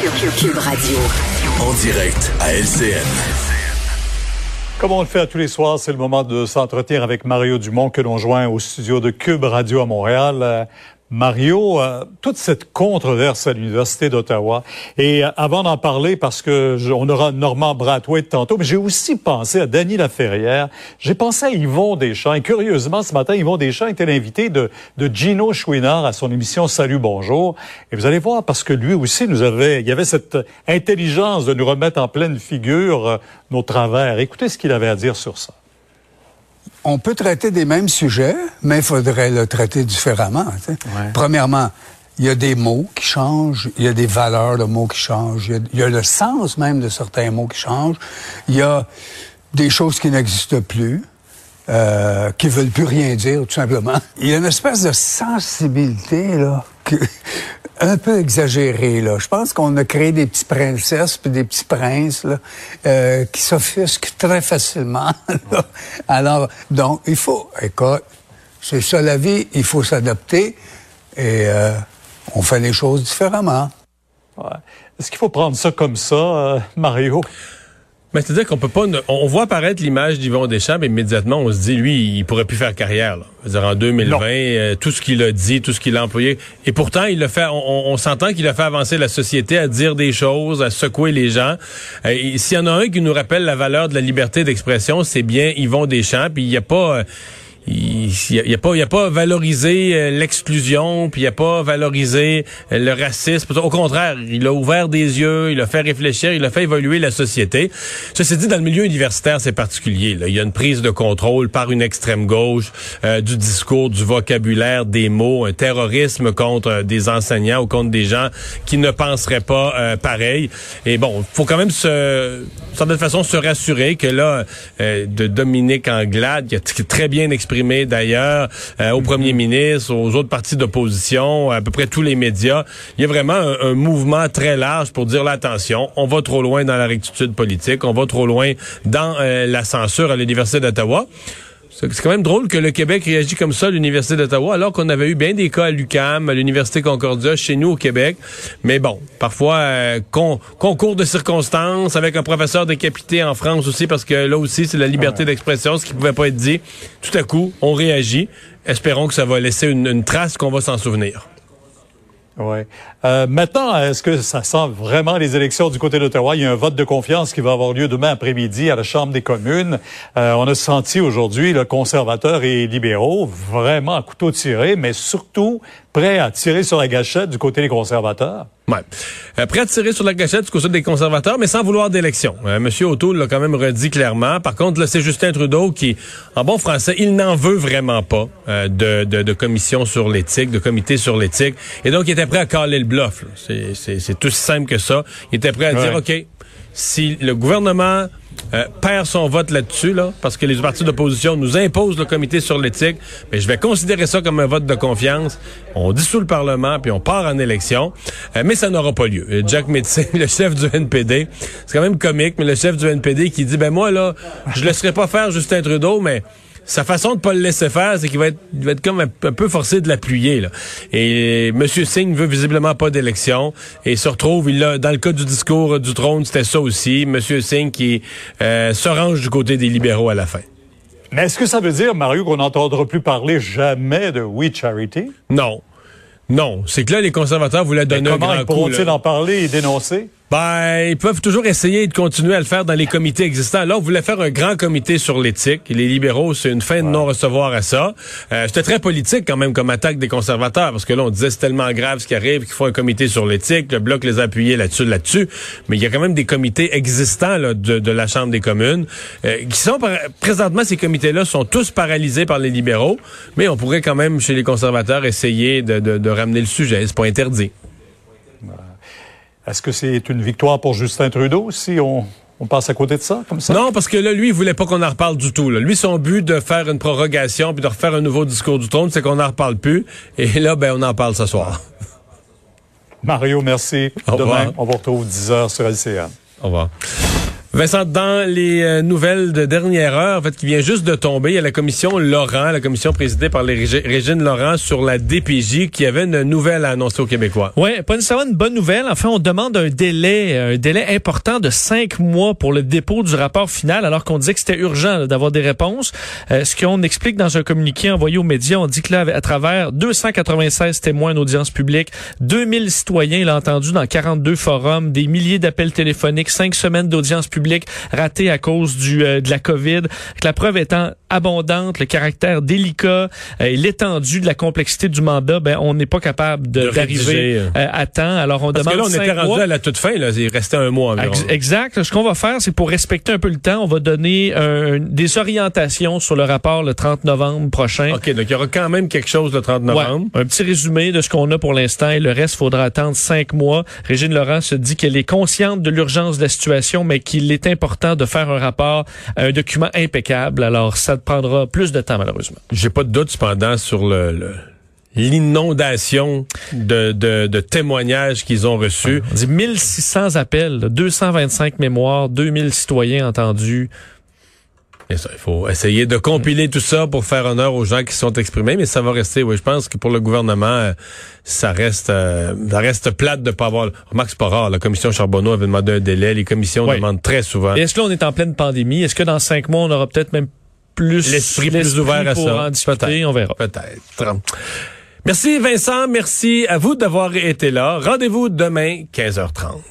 Cube Radio. En direct à LCN. Comme on le fait à tous les soirs, c'est le moment de s'entretenir avec Mario Dumont que l'on joint au studio de Cube Radio à Montréal. Mario, euh, toute cette controverse à l'Université d'Ottawa, et euh, avant d'en parler, parce que on aura Normand Brathwaite tantôt, mais j'ai aussi pensé à Denis Laferrière, j'ai pensé à Yvon Deschamps, et curieusement, ce matin, Yvon Deschamps était l'invité de, de Gino Chouinard à son émission Salut, bonjour, et vous allez voir, parce que lui aussi nous avait, il y avait cette intelligence de nous remettre en pleine figure euh, nos travers. Écoutez ce qu'il avait à dire sur ça on peut traiter des mêmes sujets, mais il faudrait le traiter différemment. Premièrement, il y a des mots qui changent, il y a des valeurs de mots qui changent, il y, a, le sens même de certains mots qui changent, il y a des choses qui n'existent plus, euh, qui veulent plus rien dire, tout simplement. Il y a une espèce de sensibilité là que, un peu exagéré là. Je pense qu'on a créé des petites princesses puis des petits princes là, euh, qui s'offusquent très facilement. Alors donc il faut, écoute, c'est ça la vie, il faut s'adapter et euh, on fait les choses différemment. Ouais. Est-ce qu'il faut prendre ça comme ça, euh, Mario? Mais c'est-à-dire qu'on peut pas, on voit apparaître l'image d'Yvon Deschamps, mais immédiatement on se dit, lui, il pourrait plus faire carrière. Là. dire, en 2020, euh, tout ce qu'il a dit, tout ce qu'il a employé, et pourtant il a fait, on, s'entend qu'il a fait avancer la société à dire des choses, à secouer les gens. Euh, S'il y en a un qui nous rappelle la valeur de la liberté d'expression, c'est bien Yvon Deschamps. Puis il n'y a pas euh, il n'y a, pas il a pas valorisé euh, l'exclusion puis il a pas valorisé euh, le racisme. Au contraire il a ouvert des yeux il a fait réfléchir il a fait évoluer la société. Ceci dit dans le milieu universitaire c'est particulier là. il y a une prise de contrôle par une extrême gauche euh, du discours du vocabulaire des mots un terrorisme contre des enseignants ou contre des gens qui ne penseraient pas pareil. Et bon faut quand même se certaine façon se rassurer que là de Dominique Anglade qui a très bien exprimé exprimé d'ailleurs euh, au premier ministre, aux autres partis d'opposition, à peu près tous les médias. Il y a vraiment un, mouvement très large pour dire l'attention, on va trop loin dans la rectitude politique, on va trop loin dans euh, la censure à l'Université d'Ottawa. C'est quand même drôle que le Québec réagit comme ça à l'Université d'Ottawa, alors qu'on avait eu bien des cas à l'UCAM, à l'Université Concordia, chez nous au Québec. Mais bon, parfois, euh, concours de circonstances avec un professeur décapité en France aussi, parce que là aussi, c'est la liberté d'expression, ce qui pouvait pas être dit. Tout à coup, on réagit. Espérons que ça va laisser une trace qu'on va s'en souvenir. Euh, maintenant, est-ce que ça sent vraiment les élections du côté d'Ottawa? Il y a un vote de confiance qui va avoir lieu demain après-midi à la Chambre des communes. Euh, on a senti aujourd'hui le conservateurs et libéraux vraiment à couteau tiré, mais surtout prêts à tirer sur la gâchette du côté des conservateurs? Ouais. Euh, prêt à tirer sur la gâchette du côté des conservateurs, mais sans vouloir d'élection. Euh, Monsieur O'Toole l'a quand même redit clairement. Par contre, là, c'est Justin Trudeau qui, en bon français, il n'en veut vraiment pas euh, de, de, de, commission sur l'éthique, de comité sur l'éthique. Et donc, il était prêt à caler le bluff. C'est tout simple que ça. Il était prêt à dire, OK, si le gouvernement euh, perd son vote là-dessus, là, parce que les partis d'opposition nous imposent le comité sur l'éthique, mais je vais considérer ça comme un vote de confiance. On dissout le Parlement, puis on part en élection, euh, mais ça n'aura pas lieu. Jack Metzing, le chef du NPD, c'est quand même comique, mais le chef du NPD qui dit, ben moi, là, je laisserai pas faire Justin Trudeau, mais sa façon de pas le laisser faire, c'est qu'il va être, va être comme un, peu forcé de l'appuyer. Et M. Singh veut visiblement pas d'élection et se retrouve, il a, dans le cas du discours du trône, c'était ça aussi, M. Singh qui euh, se range du côté des libéraux à la fin. Mais est-ce que ça veut dire, Mario, qu'on n'entendra plus parler jamais de We Charity? Non. Non. C'est que là, les conservateurs voulaient donner un grand comment ils pourront-ils en parler et dénoncer? Ben, ils peuvent toujours essayer de continuer à le faire dans les comités existants. Là, on voulait faire un grand comité sur l'éthique. Les libéraux, c'est une fin de non-recevoir à ça. Euh, C'était très politique quand même comme attaque des conservateurs, parce que là, on disait c'est tellement grave ce qui arrive qu'il faut un comité sur l'éthique. Le bloc les a appuyés là-dessus, là-dessus. Mais il y a quand même des comités existants là, de, de la Chambre des communes euh, qui sont présentement ces comités-là sont tous paralysés par les libéraux, mais on pourrait quand même chez les conservateurs essayer de, de, de ramener le sujet. C'est pas interdit. Est-ce que c'est une victoire pour Justin Trudeau si on, passe à côté de ça, comme ça? Non, parce que là, lui, il voulait pas qu'on en reparle du tout. Là. Lui, son but de faire une prorogation puis de refaire un nouveau discours du trône, c'est qu'on n'en reparle plus. Et là, ben, on en parle ce soir. Mario, merci. Demain, on vous retrouve 10 heures sur LCN. Au revoir. Vincent, dans les euh, nouvelles de dernière heure, en fait, qui vient juste de tomber, il y a la commission Laurent, la commission présidée par les Régine Laurent sur la DPJ, qui avait une nouvelle à annoncer aux Québécois. Oui, pas nécessairement une bonne nouvelle. Enfin, on demande un délai, un délai important de cinq mois pour le dépôt du rapport final, alors qu'on disait que c'était urgent d'avoir des réponses. Euh, ce qu'on explique dans un communiqué envoyé aux médias, on dit que là, à travers 296 témoins d'audience publique, 2000 citoyens l'ont entendu dans 42 forums, des milliers d'appels téléphoniques, cinq semaines d'audience publique raté à cause du, euh, de la COVID. La preuve étant abondante, le caractère délicat euh, et l'étendue de la complexité du mandat, ben on n'est pas capable d'arriver euh. à temps. Alors on Parce demande que là, on était rendu à la toute fin. Là, il restait un mois environ. Exact. Ce qu'on va faire, c'est pour respecter un peu le temps, on va donner des orientations sur le rapport le 30 novembre prochain. OK, donc il y aura quand même quelque chose le 30 novembre. un petit résumé de ce qu'on a pour l'instant et le reste, faudra attendre cinq mois. Régine Laurent se dit qu'elle est consciente de l'urgence de la situation, mais qu'il est important de faire un rapport, un document impeccable. Alors, ça prendra plus de temps, malheureusement. J'ai pas de doute, cependant, sur le, l'inondation de, de, témoignages qu'ils ont reçus. On dit 1600 appels, 225 mémoires, 2000 citoyens entendus. il faut essayer de compiler tout ça pour faire honneur aux gens qui sont exprimés, mais ça va rester, oui, je pense que pour le gouvernement, euh, ça reste euh, ça reste plate de pas avoir. Remarque, c'est pas rare. La commission Charbonneau avait demandé un délai. Les commissions demandent très souvent. Est-ce que là, on est en pleine pandémie? Est-ce que dans cinq mois, on aura peut-être même plus l'esprit plus ouvert à ça? En discuter, on verra. Peut-être. Merci Vincent, merci à vous d'avoir été là. Rendez-vous demain 15h30.